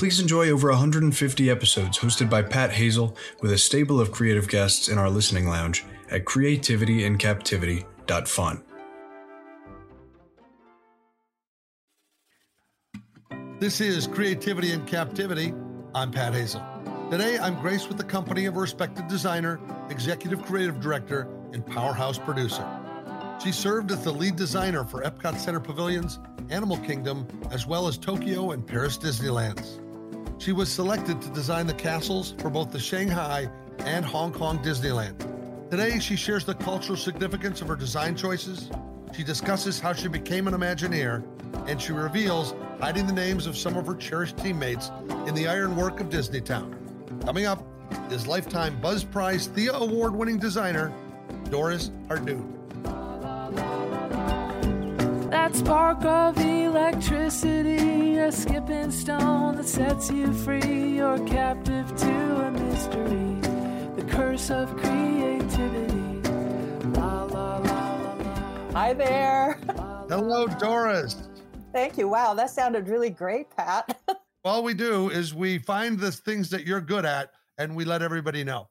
please enjoy over 150 episodes hosted by Pat Hazel with a stable of creative guests in our listening lounge at creativityincaptivity.fun. This is Creativity in Captivity. I'm Pat Hazel. Today, I'm graced with the company of a respected designer, executive creative director, and powerhouse producer. She served as the lead designer for Epcot Center Pavilions, Animal Kingdom, as well as Tokyo and Paris Disneylands. She was selected to design the castles for both the Shanghai and Hong Kong Disneyland. Today, she shares the cultural significance of her design choices. She discusses how she became an Imagineer, and she reveals hiding the names of some of her cherished teammates in the ironwork of Disneytown. Coming up is Lifetime Buzz Price Thea Award winning designer Doris Hardoon. That spark of electricity, a skipping stone that sets you free. You're captive to a mystery, the curse of creativity. La, la, la, la, la. Hi there. Hello, Doris. Thank you. Wow, that sounded really great, Pat. All we do is we find the things that you're good at and we let everybody know.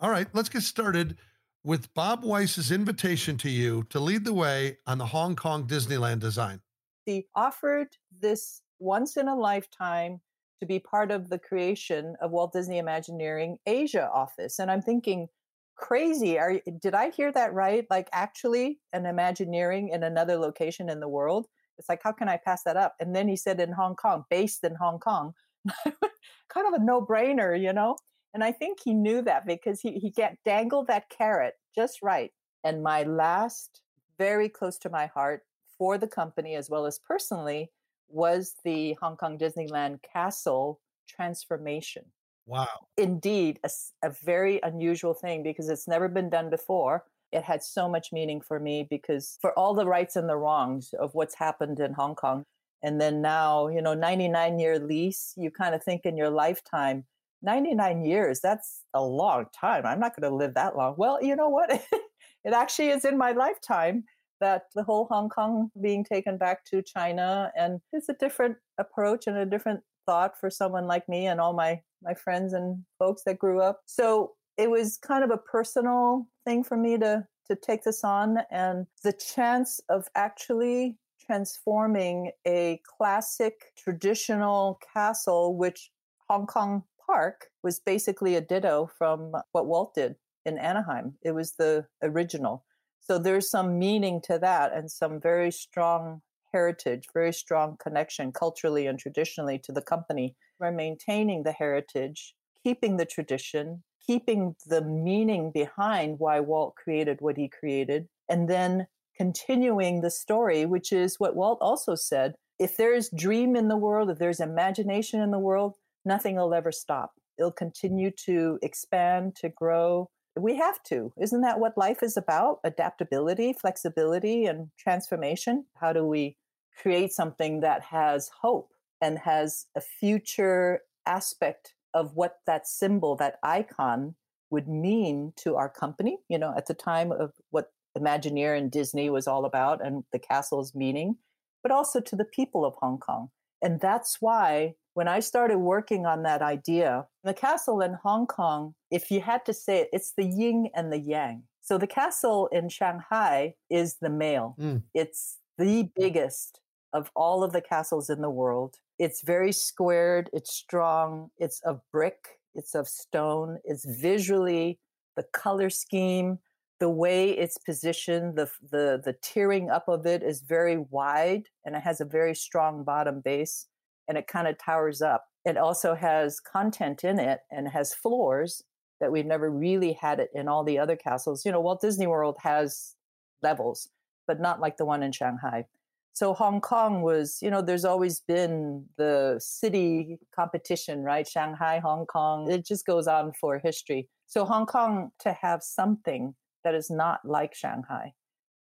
All right, let's get started with Bob Weis's invitation to you to lead the way on the Hong Kong Disneyland design. he offered this once in a lifetime to be part of the creation of Walt Disney Imagineering Asia office. And I'm thinking, crazy. Are did I hear that right? Like actually an Imagineering in another location in the world? It's like, how can I pass that up? And then he said in Hong Kong, based in Hong Kong. kind of a no-brainer, you know? And I think he knew that because he, he get dangled that carrot just right. And my last, very close to my heart for the company as well as personally was the Hong Kong Disneyland Castle transformation. Wow. Indeed, a very unusual thing because it's never been done before. It had so much meaning for me because for all the rights and the wrongs of what's happened in Hong Kong. And then now, you know, 99 year lease, you kind of think in your lifetime, 99 years, that's a long time. I'm not going to live that long. Well, you know what? it actually is in my lifetime that the whole Hong Kong being taken back to China. And it's a different approach and a different thought for someone like me and all my, my friends and folks that grew up. So it was kind of a personal thing for me to, to take this on. And the chance of actually transforming a classic traditional castle, which Hong Kong Park was basically a ditto from what Walt did in Anaheim. It was the original. So there's some meaning to that and some very strong heritage, very strong connection culturally and traditionally to the company. We're maintaining the heritage, keeping the tradition, keeping the meaning behind why Walt created what he created, and then continuing the story, which is what Walt also said. If there's dream in the world, if there's imagination in the world, nothing will ever stop. It'll continue to expand, to grow, we have to. Isn't that what life is about? Adaptability, flexibility, and transformation. How do we create something that has hope and has a future aspect of what that symbol, that icon would mean to our company? You know, at the time of what Imagineer and Disney was all about and the castle's meaning, but also to the people of Hong Kong. And that's why when I started working on that idea, the castle in Hong Kong, if you had to say it, it's the yin and the yang. So the castle in Shanghai is the male. Mm. It's the biggest of all of the castles in the world. It's very squared, it's strong, it's of brick, it's of stone, it's visually the color scheme, the way it's positioned, the the the tiering up of it is very wide and it has a very strong bottom base and it kind of towers up. It also has content in it and has floors that we've never really had it in all the other castles. You know, Walt Disney World has levels, but not like the one in Shanghai. So Hong Kong was, you know, there's always been the city competition, right? Shanghai, Hong Kong, it just goes on for history. So Hong Kong to have something that is not like Shanghai.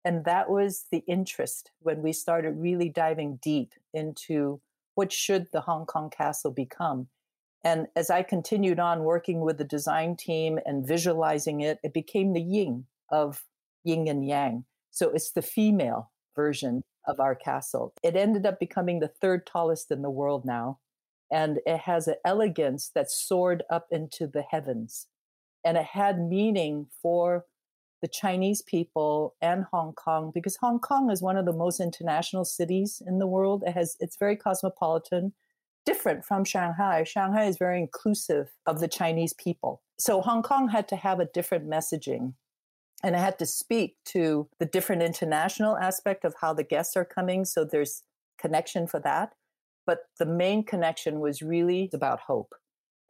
And that was the interest when we started really diving deep into what should the Hong Kong castle become. And as I continued on working with the design team and visualizing it, it became the yin of yin and yang. So it's the female version of our castle. It ended up becoming the third tallest in the world now. And it has an elegance that soared up into the heavens. And it had meaning for the Chinese people and Hong Kong because Hong Kong is one of the most international cities in the world. It has it's very cosmopolitan, different from Shanghai. Shanghai is very inclusive of the Chinese people. So Hong Kong had to have a different messaging and I had to speak to the different international aspect of how the guests are coming. So there's connection for that. But the main connection was really about hope.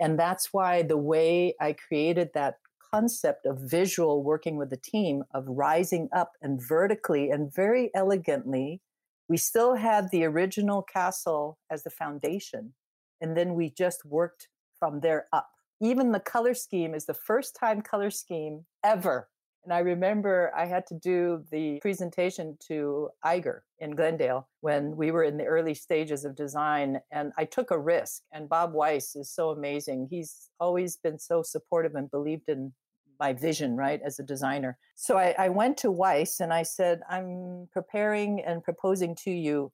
And that's why the way I created that concept of visual working with the team of rising up and vertically and very elegantly, we still had the original castle as the foundation. And then we just worked from there up. Even the color scheme is the first time color scheme ever and I remember I had to do the presentation to Iger in Glendale when we were in the early stages of design. And I took a risk. And Bob Weis is so amazing. He's always been so supportive and believed in my vision, right, as a designer. So I, I went to Weis and I said, I'm preparing and proposing to you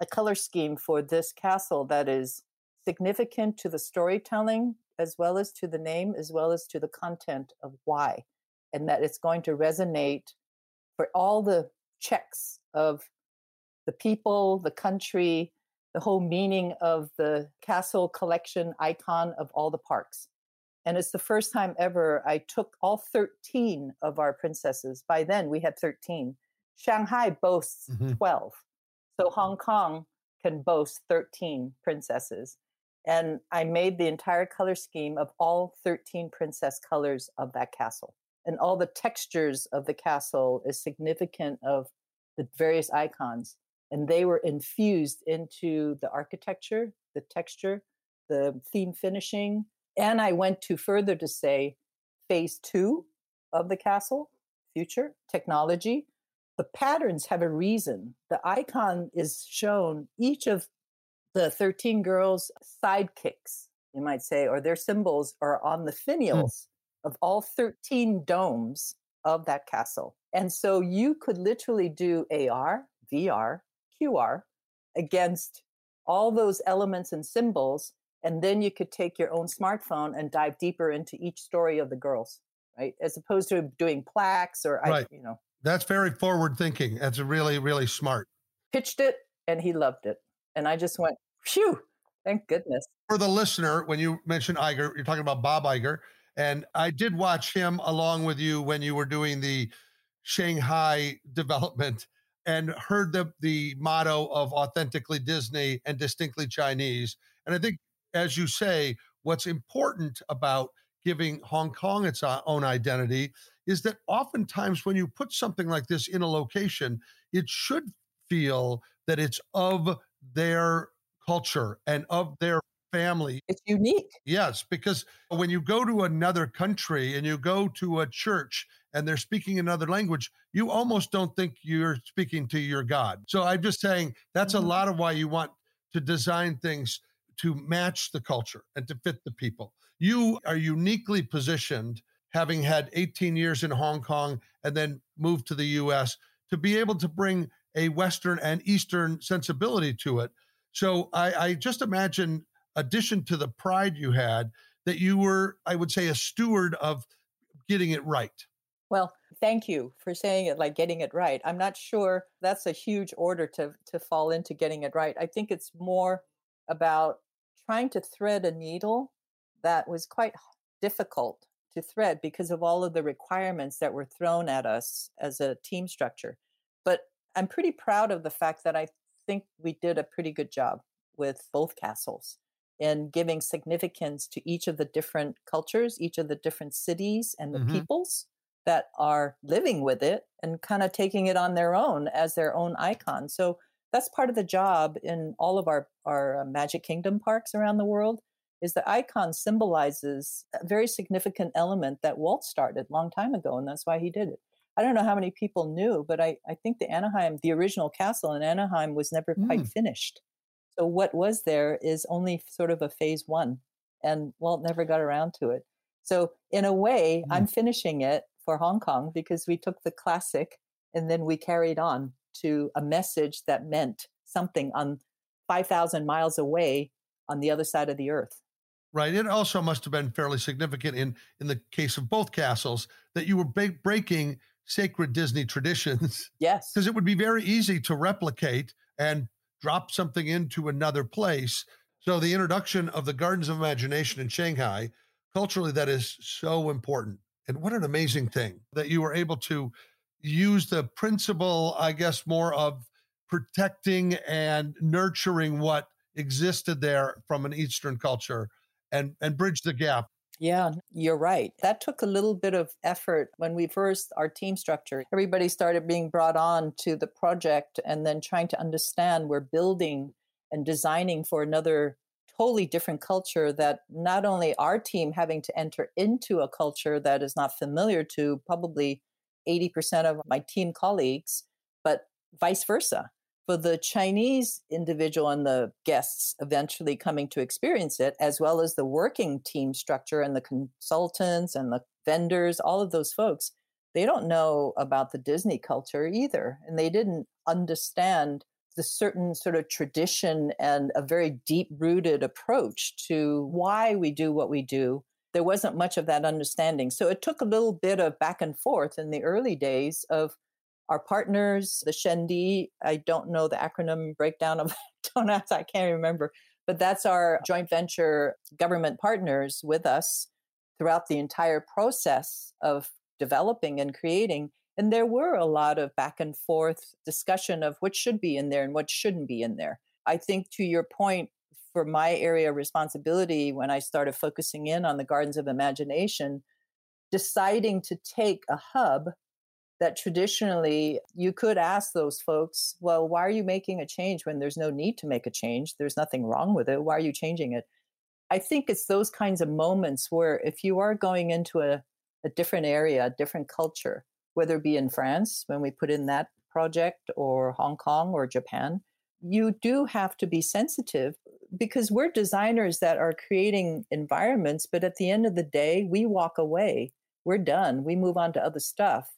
a color scheme for this castle that is significant to the storytelling as well as to the name as well as to the content of why and that it's going to resonate for all the checks of the people, the country, the whole meaning of the castle collection icon of all the parks. And it's the first time ever I took all 13 of our princesses. By then, we had 13. Shanghai boasts mm-hmm. 12. So Hong Kong can boast 13 princesses. And I made the entire color scheme of all 13 princess colors of that castle and all the textures of the castle is significant of the various icons and they were infused into the architecture the texture the theme finishing and i went to further to say phase two of the castle future technology the patterns have a reason the icon is shown each of the 13 girls sidekicks you might say or their symbols are on the hmm. finials of all 13 domes of that castle. And so you could literally do AR, VR, QR against all those elements and symbols. And then you could take your own smartphone and dive deeper into each story of the girls, right? As opposed to doing plaques or, right. I, you know. That's very forward thinking. That's really, really smart. Pitched it and he loved it. And I just went, phew, thank goodness. For the listener, when you mentioned Iger, you're talking about Bob Iger. And I did watch him along with you when you were doing the Shanghai development and heard the, the motto of authentically Disney and distinctly Chinese. And I think, as you say, what's important about giving Hong Kong its own identity is that oftentimes when you put something like this in a location, it should feel that it's of their culture and of their family. It's unique. Yes, because when you go to another country and you go to a church and they're speaking another language, you almost don't think you're speaking to your God. So I'm just saying that's mm-hmm. a lot of why you want to design things to match the culture and to fit the people. You are uniquely positioned, having had 18 years in Hong Kong and then moved to the US, to be able to bring a Western and Eastern sensibility to it. So I, I just imagine addition to the pride you had, that you were, I would say, a steward of getting it right. Well, thank you for saying it like getting it right. I'm not sure that's a huge order to to fall into getting it right. I think it's more about trying to thread a needle that was quite difficult to thread because of all of the requirements that were thrown at us as a team structure. But I'm pretty proud of the fact that I think we did a pretty good job with both castles in giving significance to each of the different cultures, each of the different cities and the mm-hmm. peoples that are living with it and kind of taking it on their own as their own icon. So that's part of the job in all of our, our uh, Magic Kingdom parks around the world is the icon symbolizes a very significant element that Walt started a long time ago, and that's why he did it. I don't know how many people knew, but I, I think the Anaheim, the original castle in Anaheim was never mm. quite finished. So what was there is only sort of a phase one, and Walt never got around to it. So in a way, mm. I'm finishing it for Hong Kong because we took the classic and then we carried on to a message that meant something on 5,000 miles away on the other side of the earth. Right. It also must have been fairly significant in in the case of both castles that you were ba- breaking sacred Disney traditions. Yes. Because it would be very easy to replicate and drop something into another place. So the introduction of the Gardens of Imagination in Shanghai, culturally, that is so important. And what an amazing thing that you were able to use the principle, I guess, more of protecting and nurturing what existed there from an Eastern culture and, and bridge the gap. Yeah, you're right. That took a little bit of effort when we first, our team structure, everybody started being brought on to the project and then trying to understand we're building and designing for another totally different culture that not only our team having to enter into a culture that is not familiar to probably 80% of my team colleagues, but vice versa. For the Chinese individual and the guests eventually coming to experience it, as well as the working team structure and the consultants and the vendors, all of those folks, they don't know about the Disney culture either. And they didn't understand the certain sort of tradition and a very deep rooted approach to why we do what we do there wasn't much of that understanding. So it took a little bit of back and forth in the early days of our partners, the Shendi. I don't know the acronym breakdown of don't ask, I can't remember, but that's our joint venture government partners with us throughout the entire process of developing and creating. And there were a lot of back and forth discussion of what should be in there and what shouldn't be in there. I think to your point, for my area of responsibility when I started focusing in on the Gardens of Imagination, deciding to take a hub that traditionally you could ask those folks, well, why are you making a change when there's no need to make a change? There's nothing wrong with it. Why are you changing it? I think it's those kinds of moments where if you are going into a, a different area, a different culture, whether it be in France when we put in that project or Hong Kong or Japan, you do have to be sensitive because we're designers that are creating environments, but at the end of the day, we walk away. We're done. We move on to other stuff.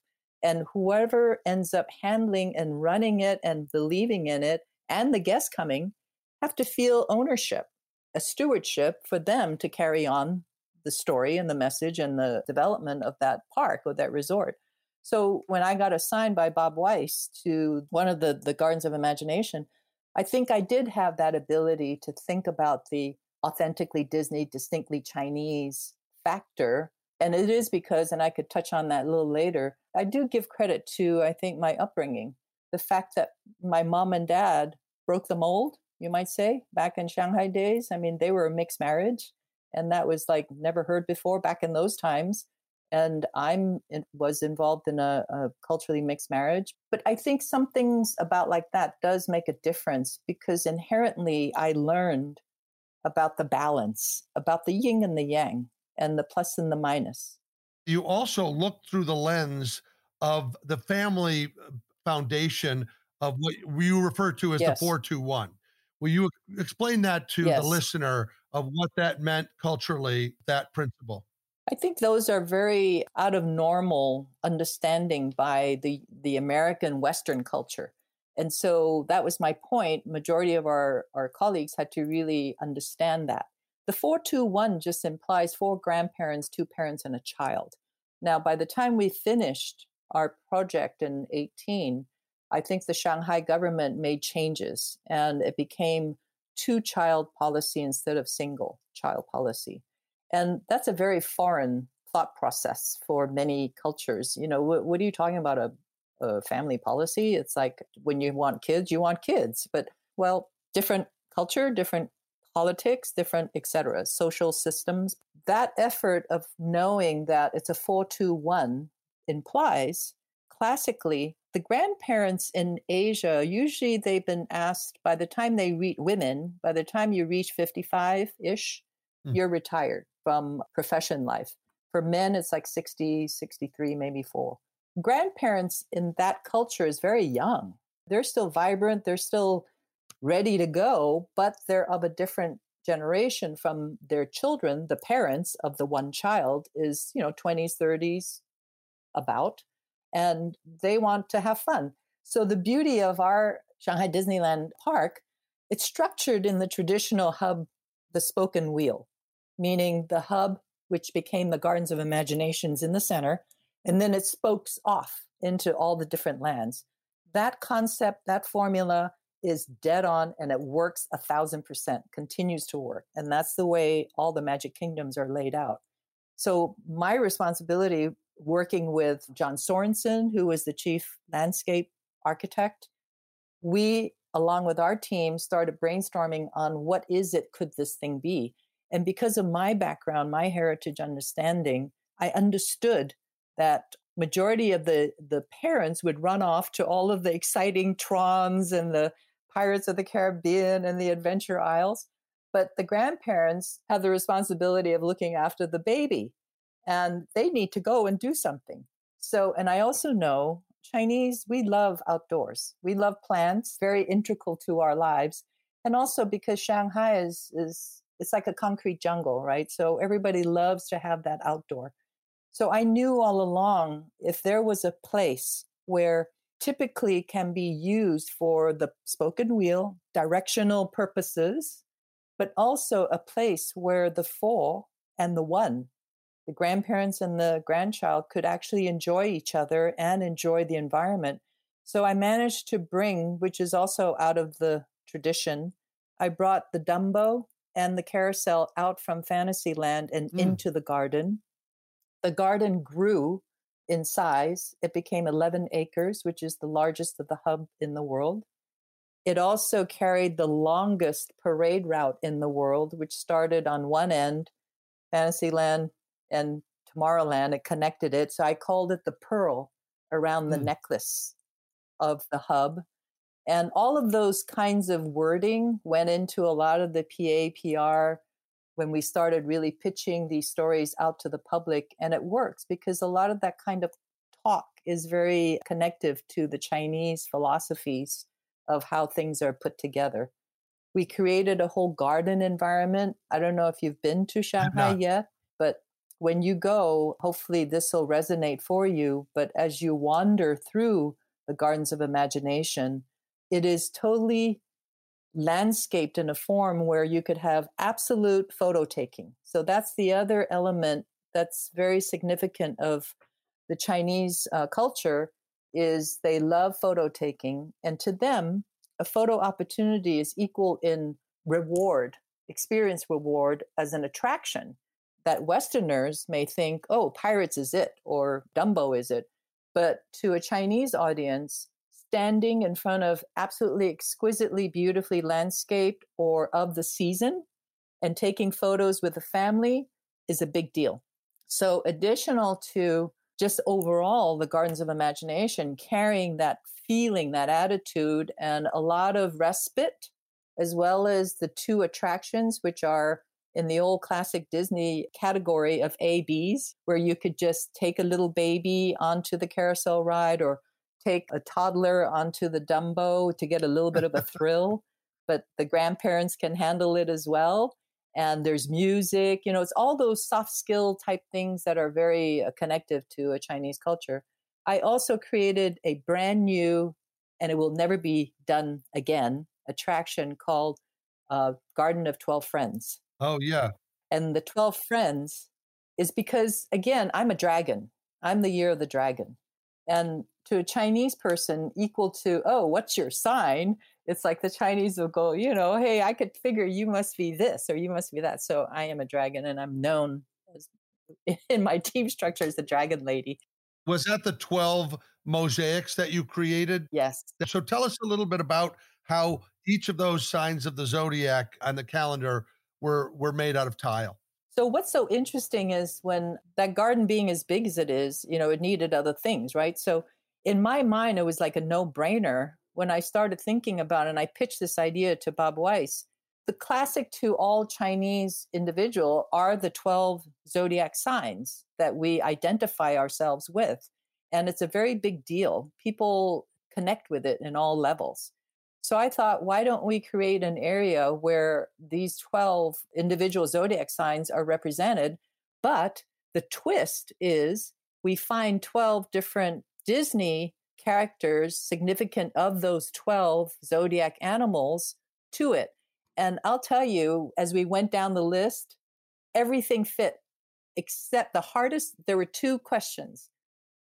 And whoever ends up handling and running it and believing in it, and the guests coming, have to feel ownership, a stewardship for them to carry on the story and the message and the development of that park or that resort. So when I got assigned by Bob Weis to one of the, the Gardens of Imagination, I think I did have that ability to think about the authentically Disney, distinctly Chinese factor. And it is because, and I could touch on that a little later, I do give credit to, I think, my upbringing. The fact that my mom and dad broke the mold, you might say, back in Shanghai days. I mean, they were a mixed marriage, and that was like never heard before back in those times and I'm was involved in a, a, culturally mixed marriage. But I think some things about like that does make a difference because inherently I learned about the balance, about the yin and the yang, and the plus and the minus. You also look through the lens of the family uh, foundation of what you refer to as yes. the 421. Will you explain that to yes. the listener of what that meant culturally, that principle? I think those are very out of normal understanding by the, the American Western culture. And so that was my point. Majority of our, our colleagues had to really understand that. The 421 just implies four grandparents, two parents, and a child. Now, by the time we finished our project in 18, I think the Shanghai government made changes and it became two child policy instead of single child policy. And that's a very foreign thought process for many cultures. You know, what, what are you talking about? A, a family policy? It's like when you want kids, you want kids. But, well, different culture, different politics, different, etc., social systems. That effort of knowing that it's a 421 implies classically the grandparents in Asia, usually they've been asked by the time they reach women, by the time you reach 55 ish, mm. you're retired from profession life. For men, it's like 60, 63, maybe four. Grandparents in that culture is very young. They're still vibrant, they're still ready to go, but they're of a different generation from their children. The parents of the one child is, you know, 20s, 30s, about and they want to have fun. So the beauty of our Shanghai Disneyland park, it's structured in the traditional hub, the spoken wheel, meaning the hub, which became the Gardens of Imaginations in the center, and then it spokes off into all the different lands. That concept, that formula is dead on and it works a thousand percent, continues to work. And that's the way all the Magic Kingdoms are laid out. So my responsibility working with John Sorensen, who was the chief landscape architect, we, along with our team, started brainstorming on what is it could this thing be. And because of my background, my heritage understanding, I understood that majority of the the parents would run off to all of the exciting Trons and the Pirates of the Caribbean and the Adventure Isles. But the grandparents have the responsibility of looking after the baby and they need to go and do something. So, and I also know Chinese, we love outdoors. We love plants, very integral to our lives. And also because Shanghai is, is it's like a concrete jungle, right? So everybody loves to have that outdoor. So I knew all along if there was a place where typically can be used for the spoken wheel, directional purposes, but also a place where the four and the one the grandparents and the grandchild could actually enjoy each other and enjoy the environment. So I managed to bring, which is also out of the tradition, I brought the Dumbo and the carousel out from Fantasyland and mm. into the garden. The garden grew in size. It became 11 acres, which is the largest of the hub in the world. It also carried the longest parade route in the world, which started on one end, Fantasyland and Tomorrowland, it connected it. So I called it the pearl around the mm. necklace of the hub. And all of those kinds of wording went into a lot of the PA, PR when we started really pitching these stories out to the public. And it works because a lot of that kind of talk is very connective to the Chinese philosophies of how things are put together. We created a whole garden environment. I don't know if you've been to Shanghai yet, but when you go, hopefully this will resonate for you. But as you wander through the gardens of imagination, it is totally landscaped in a form where you could have absolute photo taking. So that's the other element that's very significant of the Chinese uh, culture is they love photo taking and to them a photo opportunity is equal in reward experience reward as an attraction that Westerners may think, oh, Pirates is it or Dumbo is it. But to a Chinese audience, standing in front of absolutely exquisitely beautifully landscaped or of the season and taking photos with the family is a big deal. So, additional to just overall the Gardens of Imagination carrying that feeling, that attitude, and a lot of respite, as well as the two attractions, which are in the old classic Disney category of ABs, where you could just take a little baby onto the carousel ride or take a toddler onto the Dumbo to get a little bit of a thrill. But the grandparents can handle it as well. And there's music, you know, it's all those soft skill type things that are very uh, connective to a Chinese culture. I also created a brand new, and it will never be done again, attraction called uh, Garden of 12 Friends. Oh, yeah. And the 12 friends is because, again, I'm a dragon. I'm the year of the dragon. And to a Chinese person, equal to, oh, what's your sign? It's like the Chinese will go, you know, hey, I could figure you must be this or you must be that. So I am a dragon and I'm known as, in my team structure as the dragon lady. Was that the 12 mosaics that you created? Yes. So tell us a little bit about how each of those signs of the zodiac on the calendar were were made out of tile. So what's so interesting is when that garden being as big as it is, you know, it needed other things, right? So in my mind, it was like a no brainer when I started thinking about it and I pitched this idea to Bob Weis. The classic to all Chinese individual are the 12 zodiac signs that we identify ourselves with. And it's a very big deal. People connect with it in all levels. So I thought, why don't we create an area where these 12 individual zodiac signs are represented? But the twist is we find 12 different Disney characters significant of those 12 zodiac animals to it. And I'll tell you, as we went down the list, everything fit except the hardest. There were two questions.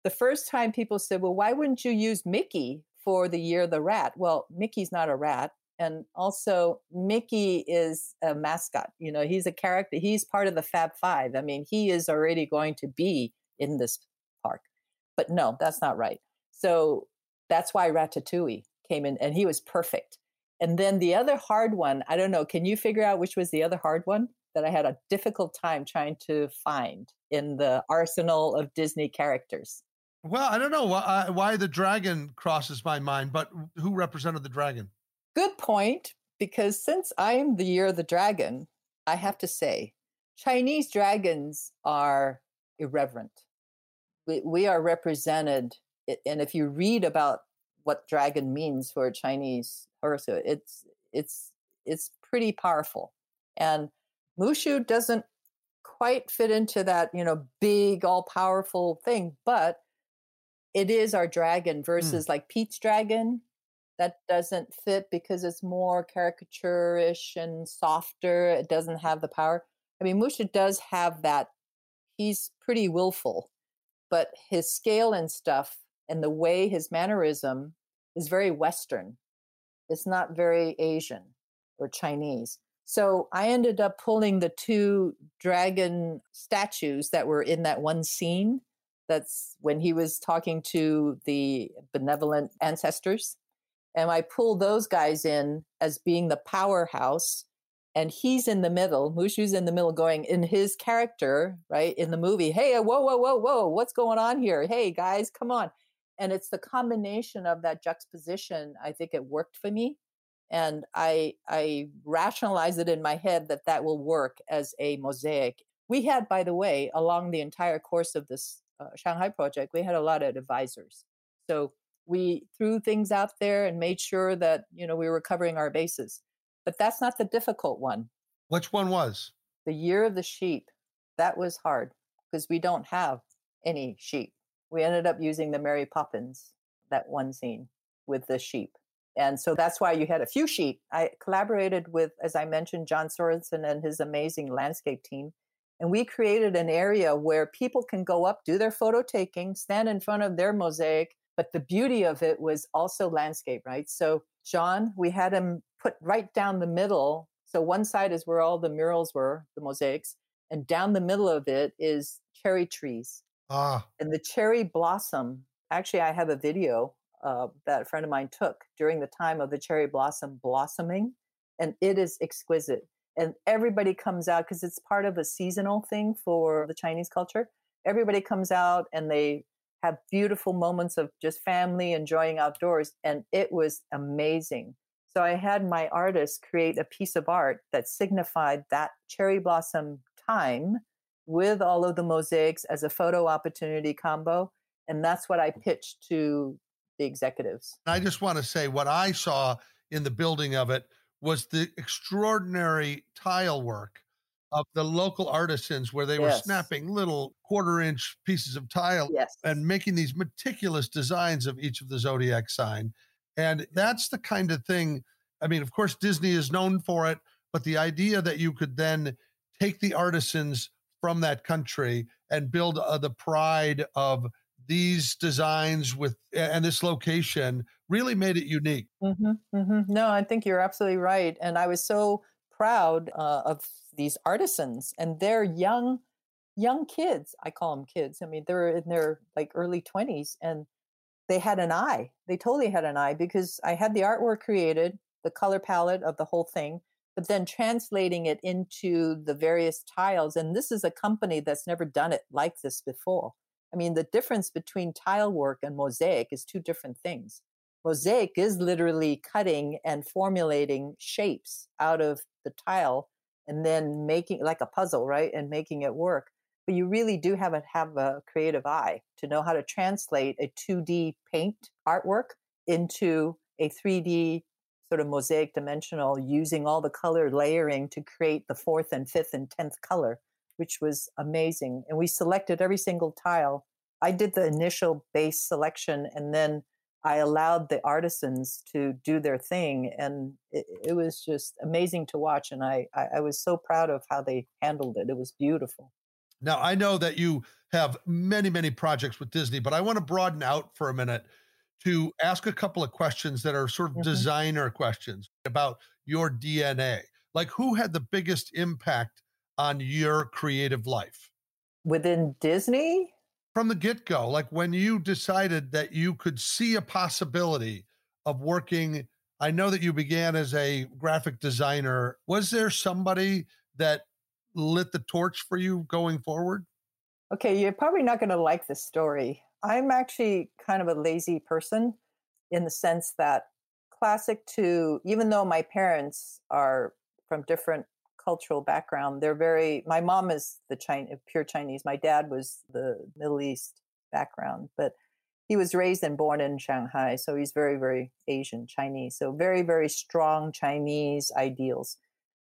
The first time people said, Well, why wouldn't you use Mickey for the year of the rat? Well, Mickey's not a rat. And also, Mickey is a mascot. You know, he's a character. He's part of the Fab Five. I mean, he is already going to be in this park. But no, that's not right. So that's why Ratatouille came in, and he was perfect. And then the other hard one, I don't know, can you figure out which was the other hard one that I had a difficult time trying to find in the arsenal of Disney characters? Well, I don't know why, uh, why the dragon crosses my mind, but who represented the dragon? Good point. Because since I'm the year of the dragon, I have to say, Chinese dragons are irreverent. We, we are represented, and if you read about what dragon means for a Chinese person, it's it's it's pretty powerful. And Mushu doesn't quite fit into that, you know, big, all powerful thing, but it is our dragon mm. versus mm. like Pete's dragon. That doesn't fit because it's more caricature-ish and softer. It doesn't have the power. I mean, Mushu does have that. He's pretty willful, but his scale and stuff and the way his mannerism is very Western. It's not very Asian or Chinese. So I ended up pulling the two dragon statues that were in that one scene that's when he was talking to the benevolent ancestors. And I pull those guys in as being the powerhouse. And he's in the middle. Mushu's in the middle, going in his character, right? In the movie, hey, whoa, whoa, whoa, whoa, what's going on here? Hey, guys, come on. And it's the combination of that juxtaposition. I think it worked for me. And I, I rationalize it in my head that that will work as a mosaic. We had, by the way, along the entire course of this uh, Shanghai project, we had a lot of advisors. So we threw things out there and made sure that you know we were covering our bases. But that's not the difficult one. Which one was? The year of the sheep. That was hard because we don't have any sheep. We ended up using the Mary Poppins, that one scene with the sheep. And so that's why you had a few sheep. I collaborated with, as I mentioned, John Sorensen and his amazing landscape team and we created an area where people can go up, do their photo taking, stand in front of their mosaic. But the beauty of it was also landscape, right? So, John, we had him put right down the middle. So, one side is where all the murals were, the mosaics, and down the middle of it is cherry trees. Ah. And the cherry blossom, actually, I have a video uh, that a friend of mine took during the time of the cherry blossom blossoming, and it is exquisite and everybody comes out because it's part of a seasonal thing for the Chinese culture. Everybody comes out and they have beautiful moments of just family enjoying outdoors, and it was amazing. So I had my artist create a piece of art that signified that cherry blossom time with all of the mosaics as a photo opportunity combo. And that's what I mm. pitched to the executives. I just want to say what I saw in the building of it was the extraordinary tile work of the local artisans where they were snapping little quarter inch pieces of tile yes. and making these meticulous designs of each of the zodiac sign. And that's the kind of thing. I mean, of course, Disney is known for it, but the idea that you could then take the artisans from that country and build uh, the pride of these designs with and this location really made it unique. Mm-hmm, mm-hmm. No, I think you're absolutely right. And I was so proud uh, of these artisans and they're young, young kids. I call them kids. I mean, they're in their like early 20s and they had an eye. They totally had an eye because I had the artwork created, the color palette of the whole thing, but then translating it into the various tiles. And this is a company that's never done it like this before. I mean, the difference between tile work and mosaic is two different things. Mosaic is literally cutting and formulating shapes out of the tile and then making like a puzzle, right? And making it work. But you really do have to have a creative eye to know how to translate a 2D paint artwork into a 3D sort of mosaic dimensional using all the color layering to create the fourth and fifth and tenth color, which was amazing. And we selected every single tile. I did the initial base selection and then I allowed the artisans to do their thing. And it, it was just amazing to watch. And I, I, I was so proud of how they handled it. It was beautiful. Now, I know that you have many, many projects with Disney, but I want to broaden out for a minute to ask a couple of questions that are sort of mm-hmm. designer questions about your DNA. Like, who had the biggest impact on your creative life? Within Disney? From the get go, like when you decided that you could see a possibility of working. I know that you began as a graphic designer. Was there somebody that lit the torch for you going forward? Okay, you're probably not going to like this story. I'm actually kind of a lazy person in the sense that classic to even though my parents are from different cultural background, they're very my mom is the China, pure Chinese. My dad was the Middle East background, but he was raised and born in Shanghai, so he's very very Asian Chinese. So very very strong Chinese ideals.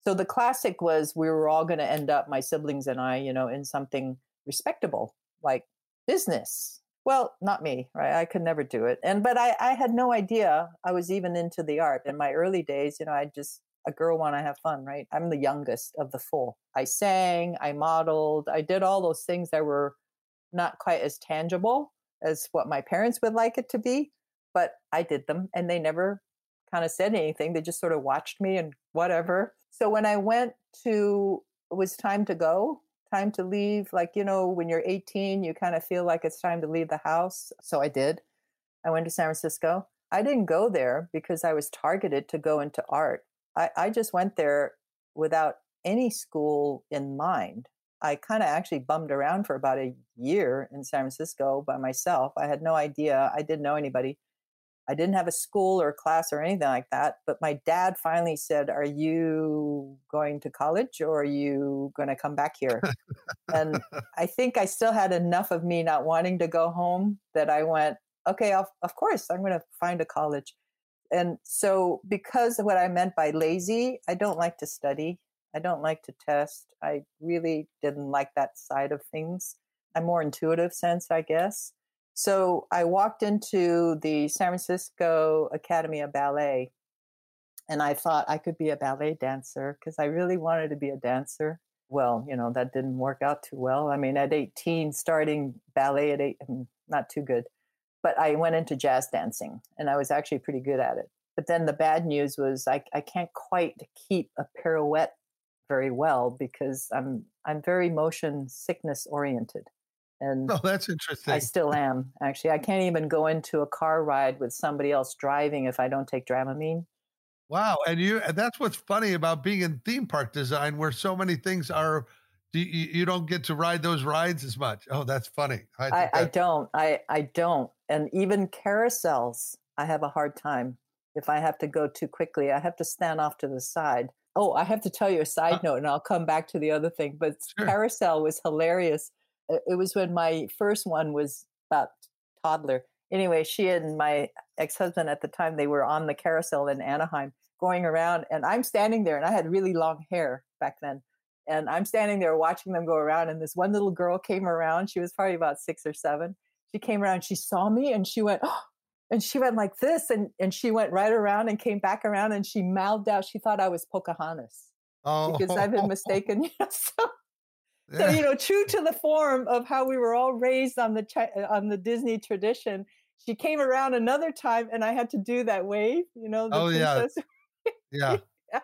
So the classic was we were all going to end up my siblings and I, you know, in something respectable like business well, not me, right? I could never do it. And but I, I had no idea I was even into the art. In my early days, you know, I just a girl want to have fun, right? I'm the youngest of the four. I sang, I modeled, I did all those things that were not quite as tangible as what my parents would like it to be, but I did them and they never kind of said anything. They just sort of watched me and whatever. So when I went to it was time to go, time to leave. Like, you know, when you're 18, you kind of feel like it's time to leave the house. So I did. I went to San Francisco. I didn't go there because I was targeted to go into art. I, I just went there without any school in mind. I kind of actually bummed around for about a year in San Francisco by myself. I had no idea. I didn't know anybody. I didn't have a school or class or anything like that. But my dad finally said, Are you going to college or are you going to come back here? and I think I still had enough of me not wanting to go home that I went, Okay, I'll, of course, I'm going to find a college. And so, because of what I meant by lazy, I don't like to study. I don't like to test. I really didn't like that side of things. I'm more intuitive sense, I guess. So I walked into the San Francisco Academy of Ballet and I thought I could be a ballet dancer because I really wanted to be a dancer. Well, you know, that didn't work out too well. I mean, at 18, starting ballet at eight, mm, not too good. But I went into jazz dancing and I was actually pretty good at it. But then the bad news was I, I can't quite keep a pirouette very well because I'm I'm very motion sickness oriented. And oh, that's interesting. I still am actually. I can't even go into a car ride with somebody else driving if I don't take Dramamine. Wow, and you and that's what's funny about being in theme park design, where so many things are. You, you don't get to ride those rides as much. Oh, that's funny. I, I, I don't. I I don't. And even carousels, I have a hard time. If I have to go too quickly, I have to stand off to the side. Oh, I have to tell you a side uh, note, and I'll come back to the other thing. But sure. carousel was hilarious Uh, it was when my first one was about toddler. Anyway, she and my ex-husband at the time they were on the carousel in Anaheim going around and I'm standing there and I had really long hair back then. And I'm standing there watching them go around and this one little girl came around. She was probably about 6 or 7. She came around, she saw me and she went, oh, and she went like this and and she went right around and came back around and she mouthed out she thought I was Pocahontas. Oh. Because I've been oh. mistaken. You know, so so you know, true to the form of how we were all raised on the on the Disney tradition, she came around another time, and I had to do that wave. You know, oh princess. yeah, yeah. yeah.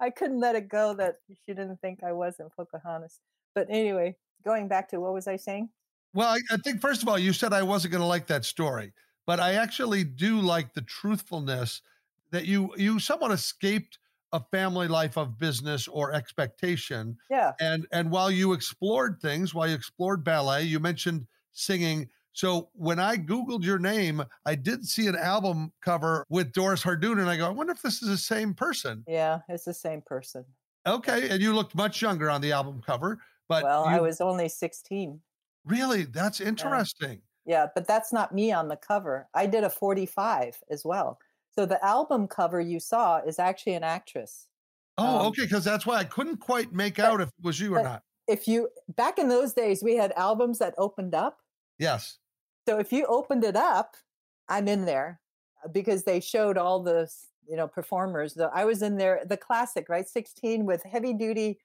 I couldn't let it go that she didn't think I wasn't Pocahontas. But anyway, going back to what was I saying? Well, I, I think first of all, you said I wasn't going to like that story, but I actually do like the truthfulness that you you somewhat escaped a family life of business or expectation. Yeah. And and while you explored things, while you explored ballet, you mentioned singing. So when I Googled your name, I did see an album cover with Doris Hardoon, and I go, I wonder if this is the same person. Yeah, it's the same person. Okay. And you looked much younger on the album cover, but well, you, I was only 16. really, that's interesting. Yeah, but that's not me on the cover. I did a 45 as well. So the album cover you saw is actually an actress. Oh, Um, okay. Because that's why I couldn't quite make but- out if it was you or not. If you back in those days, we had albums that opened up. Yes. So if you opened it up, I'm in there uh, because they showed all the you know performers. I was in there, the classic, right? 16 with heavy duty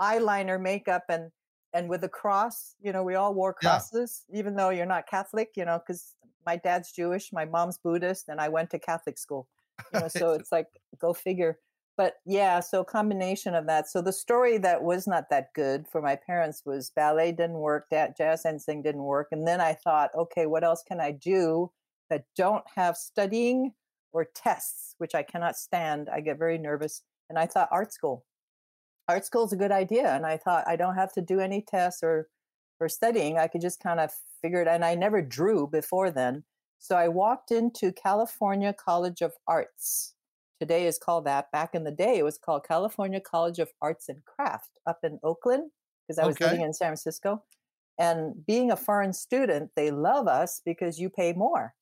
eyeliner, makeup, and and with a cross. You know, we all wore Yeah. crosses, even though you're not Catholic. You know, because my dad's Jewish, my mom's Buddhist, and I went to Catholic school. You know, so it's like go figure. But yeah, so a combination of that. So the story that was not that good for my parents was ballet didn't work, da- jazz dancing didn't work, and then I thought, okay, what else can I do that don't have studying or tests, which I cannot stand. I get very nervous, and I thought art school. Art school is a good idea, and I thought I don't have to do any tests or or studying. I could just kind of figure it. And I never drew before then, so I walked into California College of Arts today is called that. Back in the day, it was called California College of Arts and Craft up in Oakland because I was Okay. living in San Francisco. And being a foreign student, they love us because you pay more.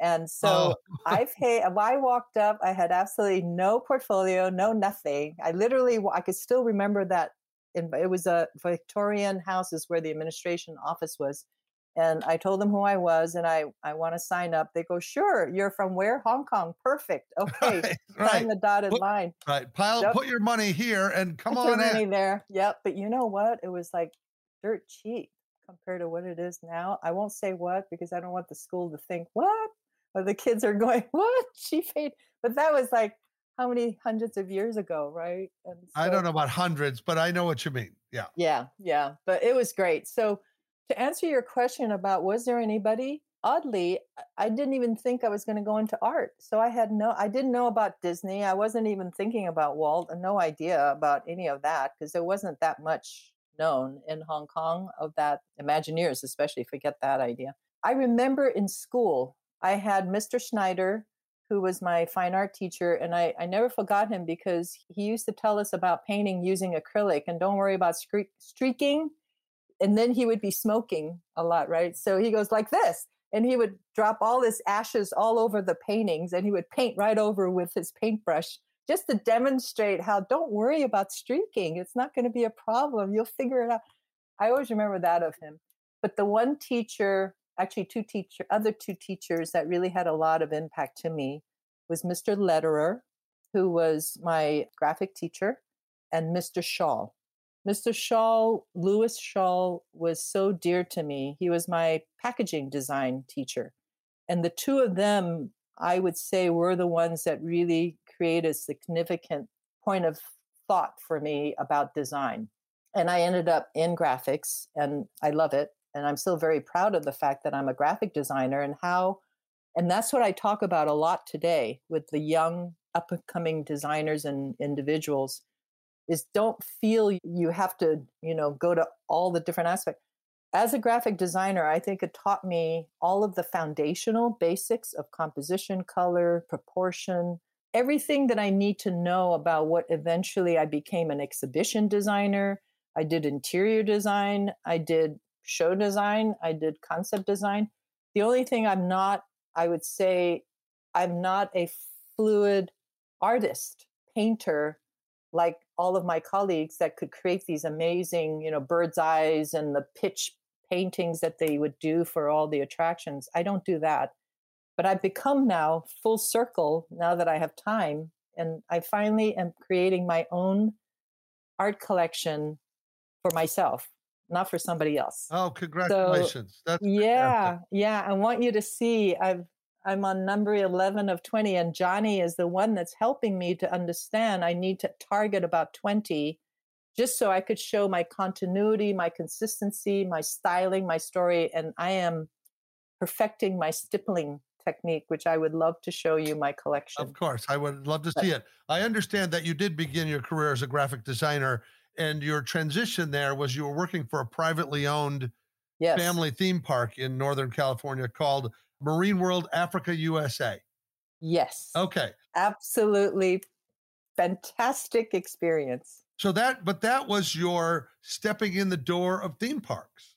And so Oh, I pay. When I walked up, I had absolutely no portfolio, no nothing. I literally, I could still remember that. In, it was a Victorian house, is where the administration office was. And I told them who I was, and I I want to sign up. They go, sure. You're from where? Hong Kong. Perfect. Okay. right. Sign Right. the dotted Put- line. right. Pile, Yep. put your money here and come Put your on money in. there. Yep. But you know what? It was like dirt cheap compared to what it is now. I won't say what because I don't want the school to think what, or the kids are going what she paid. But that was like how many hundreds of years ago, right? And I don't know about hundreds, but I know what you mean. Yeah. Yeah, yeah. But it was great. So to answer your question about was there anybody? Oddly, I- didn't even think I was going to go into art. So I had no I didn't know about Disney. I wasn't even thinking about Walt, and no idea about any of that because there wasn't that much known in Hong Kong of that Imagineers, especially forget that idea. I remember in school, I had Mr. Schneider, who was my fine art teacher, and I, I never forgot him because he used to tell us about painting using acrylic and don't worry about scre- streaking. And then he would be smoking a lot, right? So he goes like this, and he would drop all his ashes all over the paintings, and he would paint right over with his paintbrush just to demonstrate how don't worry about streaking. It's not going to be a problem. You'll figure it out. I always remember that of him. But the one teacher, actually two teacher, other two teachers that really had a lot of impact to me was Mr. Lederer, who was my graphic teacher, and Mr. Shaw. Mr. Shaw, Lewis Shaw, was so dear to me. He was my packaging design teacher. And the two of them, I would say, were the ones that really created a significant point of thought for me about design. And I ended up in graphics, and I love it. And I'm still very proud of the fact that I'm a graphic designer and how, and that's what I talk about a lot today with the young, up and coming designers and individuals is don't feel you have to, you know, go to all the different aspects. As a graphic designer, I think it taught me all of the foundational basics of composition, color, proportion, everything that I need to know about what eventually I became an exhibition designer. I did interior design, I did show design, I did concept design. The only thing I'm not, I would say, I'm not a fluid artist, painter like all of my colleagues that could create these amazing, you know, bird's eyes and the pitch paintings that they would do for all the attractions. I don't do that. But I've become now full circle now that I have time. And I finally am creating my own art collection for myself, not for somebody else. Oh, congratulations. That's Yeah, yeah. I want you to see. I've I'm on number eleven of twenty, and Johnny is the one that's helping me to understand. I need to target about twenty, just so I could show my continuity, my consistency, my styling, my story, and I am perfecting my stippling technique, which I would love to show you my collection. Of course, I would love to see it. I understand that you did begin your career as a graphic designer, and your transition there was you were working for a privately owned yes. family theme park in Northern California called Marine World Africa USA. Yes. Okay. Absolutely fantastic experience. So that, but that was your stepping in the door of theme parks.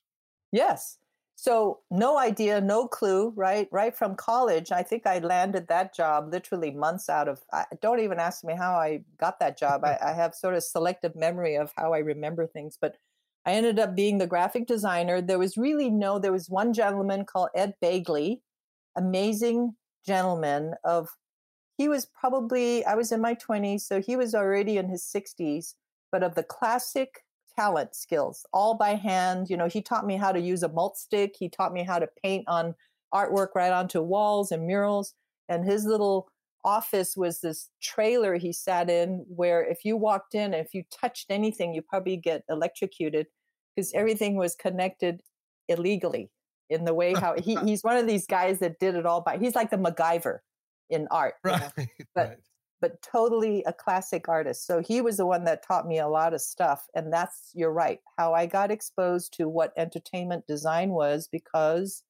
Yes. So no idea, no clue, right? Right from college, I think I landed that job literally months out of. I, don't even ask me how I got that job. I, I have sort of selective memory of how I remember things, but I ended up being the graphic designer. There was really no. There was one gentleman called Ed Bagley, amazing gentleman of. He was probably I was in my twenties, so he was already in his sixties, but of the classic talent skills, all by hand. You know, he taught me how to use a mahl stick. He taught me how to paint on artwork right onto walls and murals. And his little office was this trailer he sat in where if you walked in, if you touched anything, you probably get electrocuted because everything was connected illegally in the way how he, he's one of these guys that did it all by he's like the MacGyver in art. Right. You know? But right. But totally a classic artist. So he was the one that taught me a lot of stuff. And that's, you're right, how I got exposed to what entertainment design was because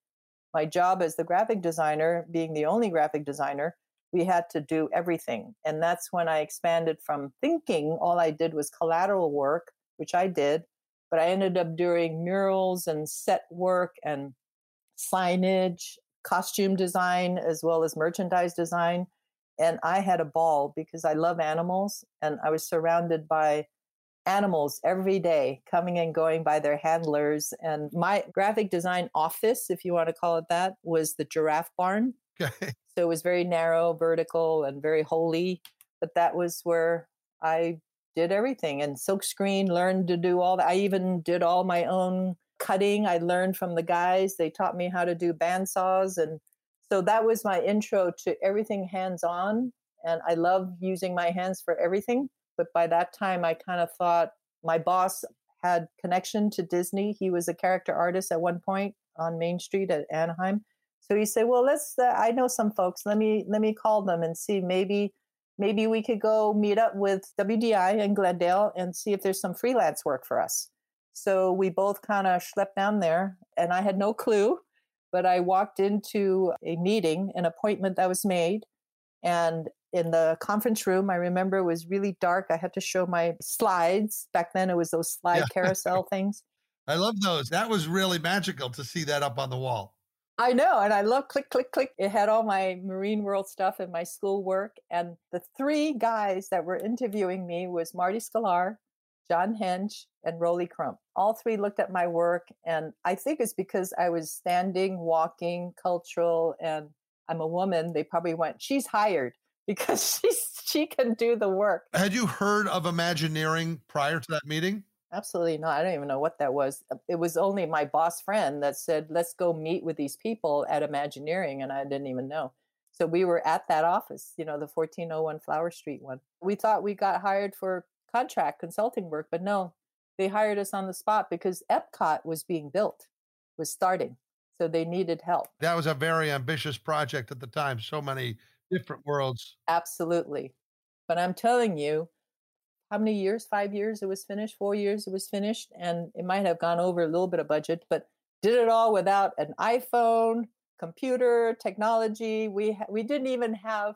my job as the graphic designer, being the only graphic designer, we had to do everything. And that's when I expanded from thinking all I did was collateral work, which I did, but I ended up doing murals and set work and signage, costume design, as well as merchandise design and I had a ball because I love animals and I was surrounded by animals every day coming and going by their handlers and my graphic design office if you want to call it that was the giraffe barn. Okay. so it was very narrow vertical and very holy but that was where I did everything and silkscreen learned to do all that I even did all my own cutting. I learned from the guys. They taught me how to do bandsaws and so that was my intro to everything hands on and i love using my hands for everything but by that time i kind of thought my boss had connection to disney. He was a character artist at one point on main street at anaheim. So he said well let's uh, i know some folks. Let me let me call them and see. Maybe maybe we could go meet up with wdi in glendale and see if there's some freelance work for us. So we both kind of schlepped down there and i had no clue but I walked into a meeting, an appointment that was made, and in the conference room, I remember it was really dark. I had to show my slides. Back then, it was those slide Yeah. carousel things. I love those. That was really magical to see that up on the wall. I know, and I love click, click, click. It had all my Marine World stuff and my school work. And the three guys that were interviewing me was Marty Sklar, John Hench, and Rolly Crump. All three looked at my work, and I think it's because I was standing, walking, cultural, and I'm a woman. They probably went, "She's hired because she's she can do the work." Had you heard of Imagineering prior to that meeting? Absolutely not. I don't even know what that was. Uh, it was only my boss friend that said, let's go meet with these people at Imagineering. And I didn't even know. So we were at that office, you know, the 1401 Flower Street one. We thought we got hired for contract consulting work, but no, they hired us on the spot because Epcot was being built, was starting. So they needed help. That was a very ambitious project at the time. So many different worlds. Absolutely. But I'm telling you, how many years? Five years it was finished, four years it was finished. And it might have gone over a little bit of budget, but did it all without an iPhone, computer, technology. We, ha- we didn't even have,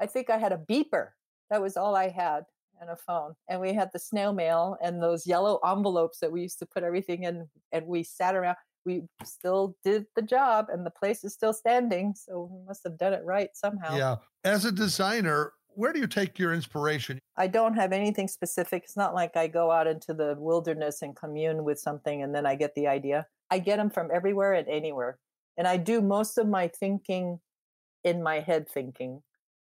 I think I had a beeper. That was all I had and a phone. And we had the snail mail and those yellow envelopes that we used to put everything in. And we sat around. We still did the job and the place is still standing. So we must have done it right somehow. Yeah. As a designer, where do you take your inspiration? I don't have anything specific. It's not like I go out into the wilderness and commune with something and then I get the idea. I get them from everywhere and anywhere. And I do most of my thinking in my head thinking.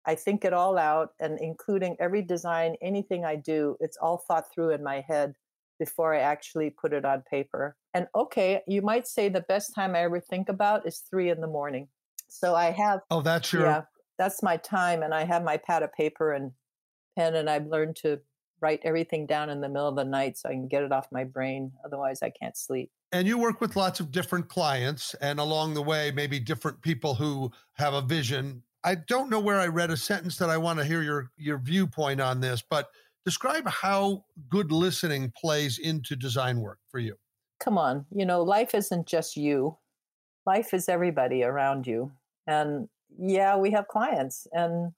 I think it all out and including every design, anything I do, it's all thought through in my head before I actually put it on paper. And okay, you might say the best time I ever think about is three in the morning. So I have Oh, that's your yeah, that's my time, and I have my pad of paper and pen, and I've learned to write everything down in the middle of the night so I can get it off my brain. Otherwise, I can't sleep. and you work with lots of different clients and along the way maybe different people who have a vision i don't know where i read a sentence that i want to hear your your viewpoint on this but describe how good listening plays into design work for you come on, you know, life isn't just you. Life is everybody around you. And yeah, we have clients and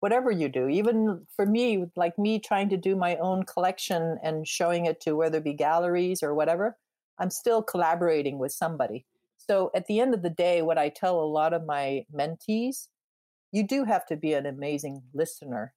whatever you do, even for me, like me trying to do my own collection and showing it to whether it be galleries or whatever, I'm still collaborating with somebody. So at the end of the day, what I tell a lot of my mentees, you do have to be an amazing listener.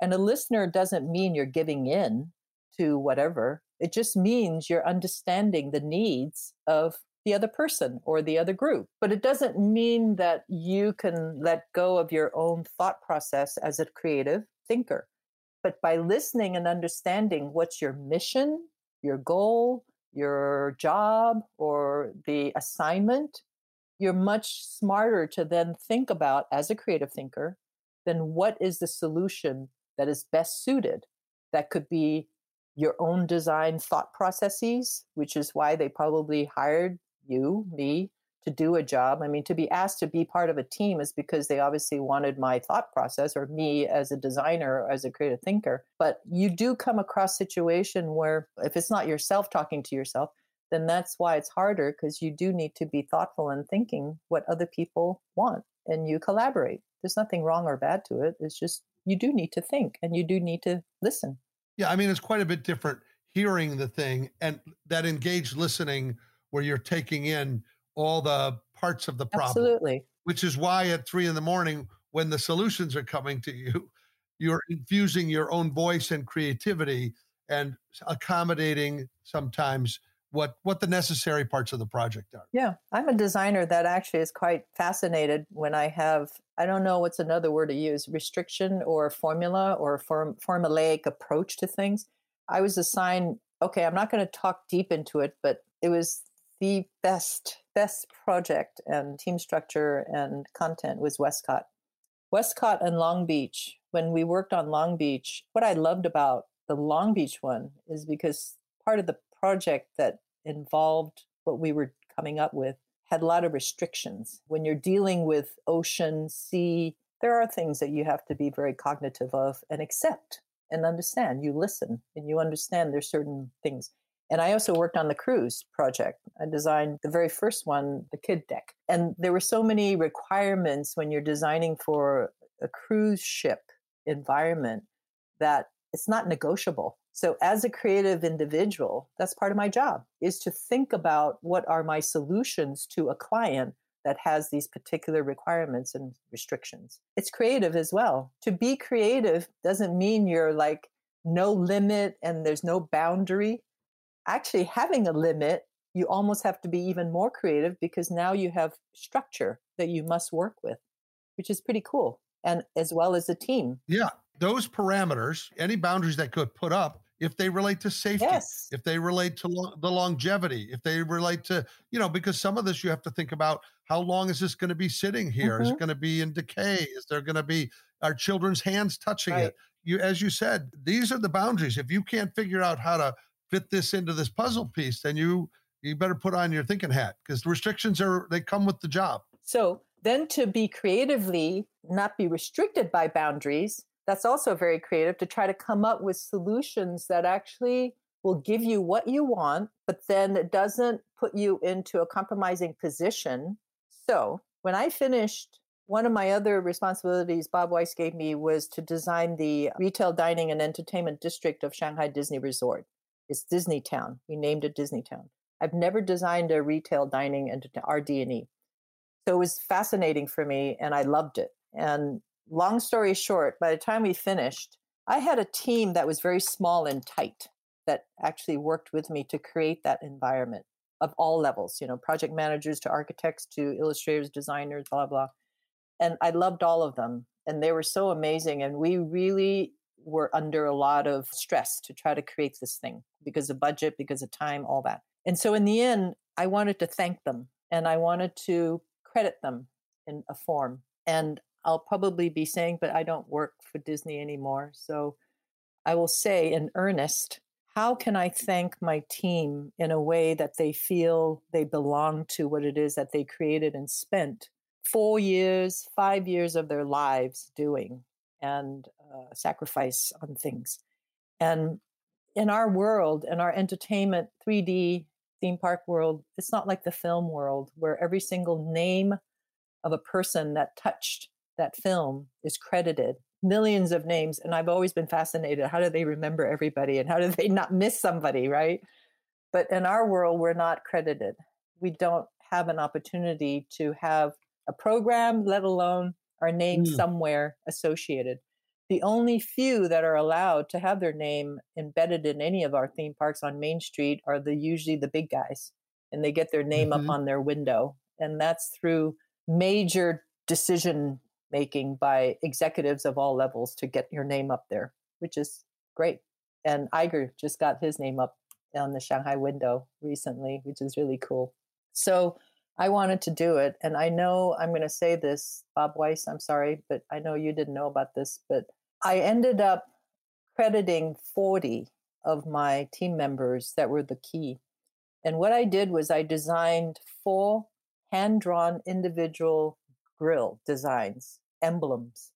And a listener doesn't mean you're giving in to whatever. It just means you're understanding the needs of the other person or the other group. But it doesn't mean that you can let go of your own thought process as a creative thinker. But by listening and understanding what's your mission, your goal, your job, or the assignment, you're much smarter to then think about as a creative thinker then what is the solution that is best suited that could be your own design thought processes which is why they probably hired you, me, to do a job. I mean, to be asked to be part of a team is because they obviously wanted my thought process or me as a designer, as a creative thinker. But you do come across situation where if it's not yourself talking to yourself, then that's why it's harder because you do need to be thoughtful and thinking what other people want and you collaborate. There's nothing wrong or bad to it. It's just you do need to think and you do need to listen. Yeah, I mean, it's quite a bit different hearing the thing and that engaged listening where you're taking in all the parts of the problem. Absolutely. Which is why at three in the morning, when the solutions are coming to you, you're infusing your own voice and creativity and accommodating sometimes what what the necessary parts of the project are. Yeah, I'm a designer that actually is quite fascinated when I have I don't know what's another word to use restriction or formula or form, formulaic approach to things. I was assigned okay, I'm not going to talk deep into it, but it was the best best project and team structure and content was Westcot. Westcot and Long Beach. When we worked on Long Beach, what I loved about the Long Beach one is because part of the project that involved what we were coming up with had a lot of restrictions. When you're dealing with ocean, sea, there are things that you have to be very cognitive of and accept and understand. You listen and you understand there's certain things. And I also worked on the cruise project. I designed the very first one, the kid deck. And there were so many requirements when you're designing for a cruise ship environment that it's not negotiable. So as a creative individual, that's part of my job is to think about what are my solutions to a client that has these particular requirements and restrictions. It's creative as well. To be creative doesn't mean you're like no limit and there's no boundary actually having a limit, you almost have to be even more creative because now you have structure that you must work with, which is pretty cool. And as well as a team. Yeah. Those parameters, any boundaries that could put up, if they relate to safety, yes. if they relate to lo- the longevity, if they relate to, you know, because some of this you have to think about how long is this going to be sitting here? Mm-hmm. Is it going to be in decay? Is there going to be our children's hands touching right. it? You, as you said, these are the boundaries. If you can't figure out how to fit this into this puzzle piece, then you you better put on your thinking hat because the restrictions are they come with the job. So then to be creatively not be restricted by boundaries, that's also very creative to try to come up with solutions that actually will give you what you want, but then it doesn't put you into a compromising position. So when I finished one of my other responsibilities Bob Weis gave me was to design the retail dining and entertainment district of Shanghai Disney Resort. It's Disney Town. We named it Disney Town. I've never designed a retail dining and RD&E. So it was fascinating for me and I loved it. And long story short, by the time we finished, I had a team that was very small and tight that actually worked with me to create that environment of all levels, you know, project managers to architects to illustrators, designers, blah, blah. And I loved all of them. And they were so amazing. And we really were under a lot of stress to try to create this thing because of budget, because of time, all that. And so in the end, I wanted to thank them and I wanted to credit them in a form. And I'll probably be saying, but I don't work for Disney anymore. So I will say in earnest, how can I thank my team in a way that they feel they belong to what it is that they created and spent four years, five years of their lives doing? and uh, sacrifice on things. And in our world, in our entertainment, 3D theme park world, it's not like the film world where every single name of a person that touched that film is credited. Millions of names. And I've always been fascinated. How do they remember everybody and how do they not miss somebody, right? But in our world, we're not credited. We don't have an opportunity to have a program, let alone our name mm. somewhere associated. The only few that are allowed to have their name embedded in any of our theme parks on Main Street are the usually the big guys, and they get their name mm-hmm. up on their window, and that's through major decision making by executives of all levels to get your name up there, which is great. And Iger just got his name up on the Shanghai window recently, which is really cool. So I wanted to do it. And I know I'm going to say this, Bob Weis, I'm sorry, but I know you didn't know about this, but I ended up crediting 40 of my team members that were the key. And what I did was I designed four hand drawn individual grill designs, emblems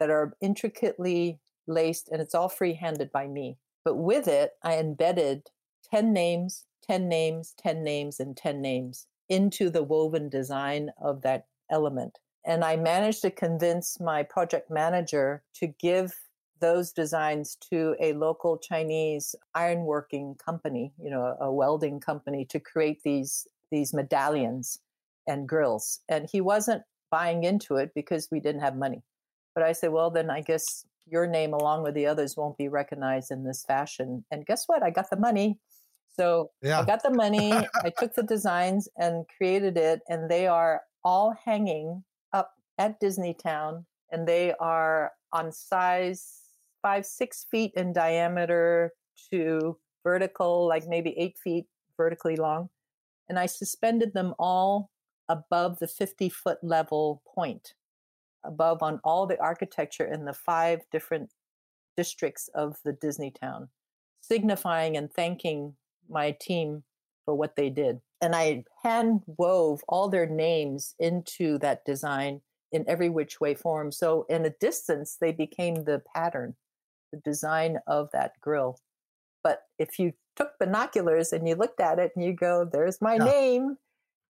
that are intricately laced, and it's all free handed by me. But with it, I embedded 10 names, 10 names, 10 names, and 10 names into the woven design of that element. And I managed to convince my project manager to give those designs to a local Chinese ironworking company, you know, a welding company to create these these medallions and grills. And he wasn't buying into it because we didn't have money. But I said, well, then I guess your name along with the others won't be recognized in this fashion. And guess what? I got the money. So yeah. I got the money, I took the designs and created it, and they are all hanging up at Disneytown, and they are on size five, six feet in diameter to vertical, like maybe eight feet vertically long. And I suspended them all above the 50 foot level point, above on all the architecture in the five different districts of the Disneytown, signifying and thanking my team for what they did. And I hand wove all their names into that design in every which way form. So in a distance, they became the pattern, the design of that grill. But if you took binoculars and you looked at it and you go, there's my yeah. name.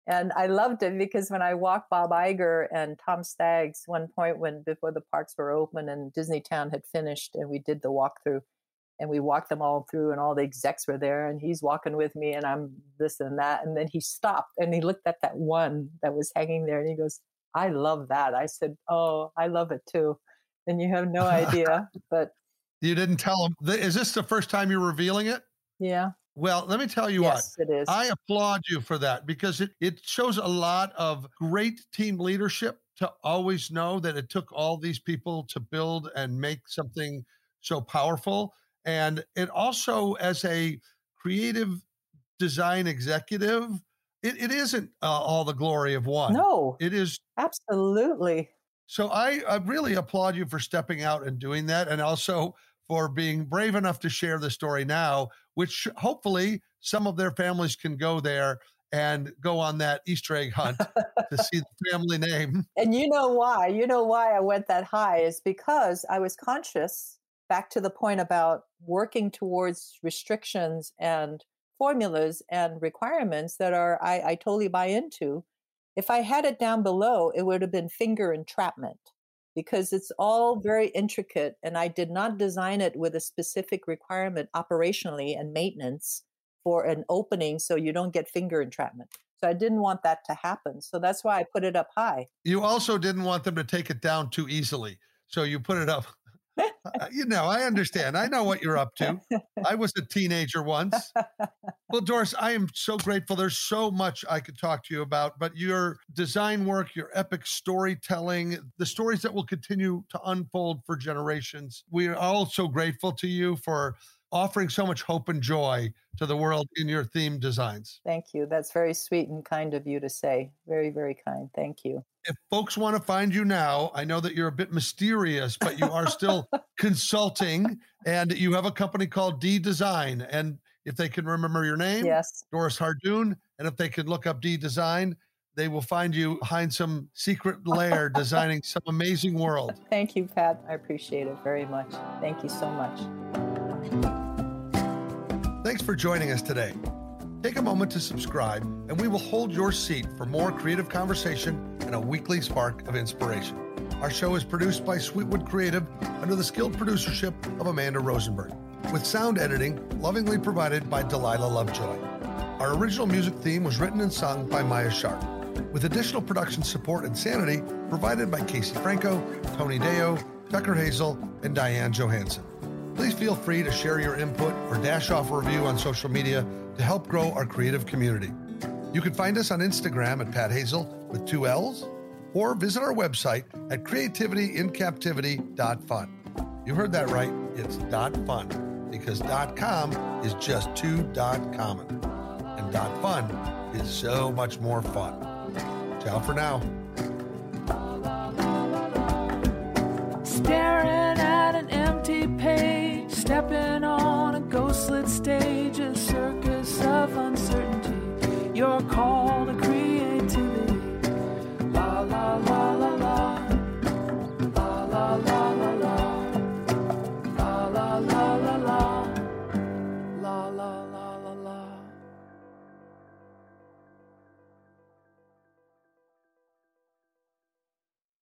And I loved it because when I walked Bob Iger and Tom Staggs one point when before the parks were open and Disneytown had finished and we did the walkthrough, and we walked them all through and all the execs were there and he's walking with me and i'm this and that and then he stopped and he looked at that one that was hanging there and he goes i love that. I said oh i love it too. And you have no idea but you didn't tell him is this the first time you're revealing it? Yeah well, let me tell you yes, what. It is. I applaud you for that because it, it shows a lot of great team leadership to always know that it took all these people to build and make something so powerful. And it also, as a creative design executive, it, it isn't uh, all the glory of one. No, it is absolutely. So I, I really applaud you for stepping out and doing that, and also for being brave enough to share the story now, which hopefully some of their families can go there and go on that Easter egg hunt to see the family name. And you know why? You know why I went that high is because I was conscious back to the point about working towards restrictions and formulas and requirements that are I, I totally buy into. If I had it down below, it would have been finger entrapment because it's all very intricate and I did not design it with a specific requirement operationally and maintenance for an opening so you don't get finger entrapment. So I didn't want that to happen. So that's why I put it up high. You also didn't want them to take it down too easily. So you put it up Uh, you know, I understand. I know what you're up to. I was a teenager once. Well, Doris, I am so grateful. There's so much I could talk to you about, but your design work, your epic storytelling, the stories that will continue to unfold for generations. We are all so grateful to you for offering so much hope and joy to the world in your theme designs. Thank you. That's very sweet and kind of you to say. Very, very kind. Thank you. If folks want to find you now, I know that you're a bit mysterious, but you are still consulting and you have a company called D Design. And if they can remember your name, yes, Doris Hardoon, and if they can look up D Design, they will find you behind some secret lair designing some amazing world. Thank you, Pat. I appreciate it very much. Thank you so much. Thanks for joining us today. Take a moment to subscribe, and we will hold your seat for more creative conversation and a weekly spark of inspiration. Our show is produced by Sweetwood Creative under the skilled producership of Amanda Rosenberg, with sound editing lovingly provided by Delilah Lovejoy. Our original music theme was written and sung by Maya Sharp, with additional production support and sanity provided by Casey Franco, Tony Deo, Tucker Hazel, and Diane Johansson. Please feel free to share your input or dash off a review on social media to help grow our creative community. You can find us on Instagram at Pat Hazel with two L's or visit our website at creativityincaptivity.fun. You heard that right. It's dot .fun because dot .com is just too dot .common and dot .fun is so much more fun. Ciao for now. staring at an empty page, stepping on a ghostlit stage, a circus of uncertainty. You're called to creativity. La la la la la.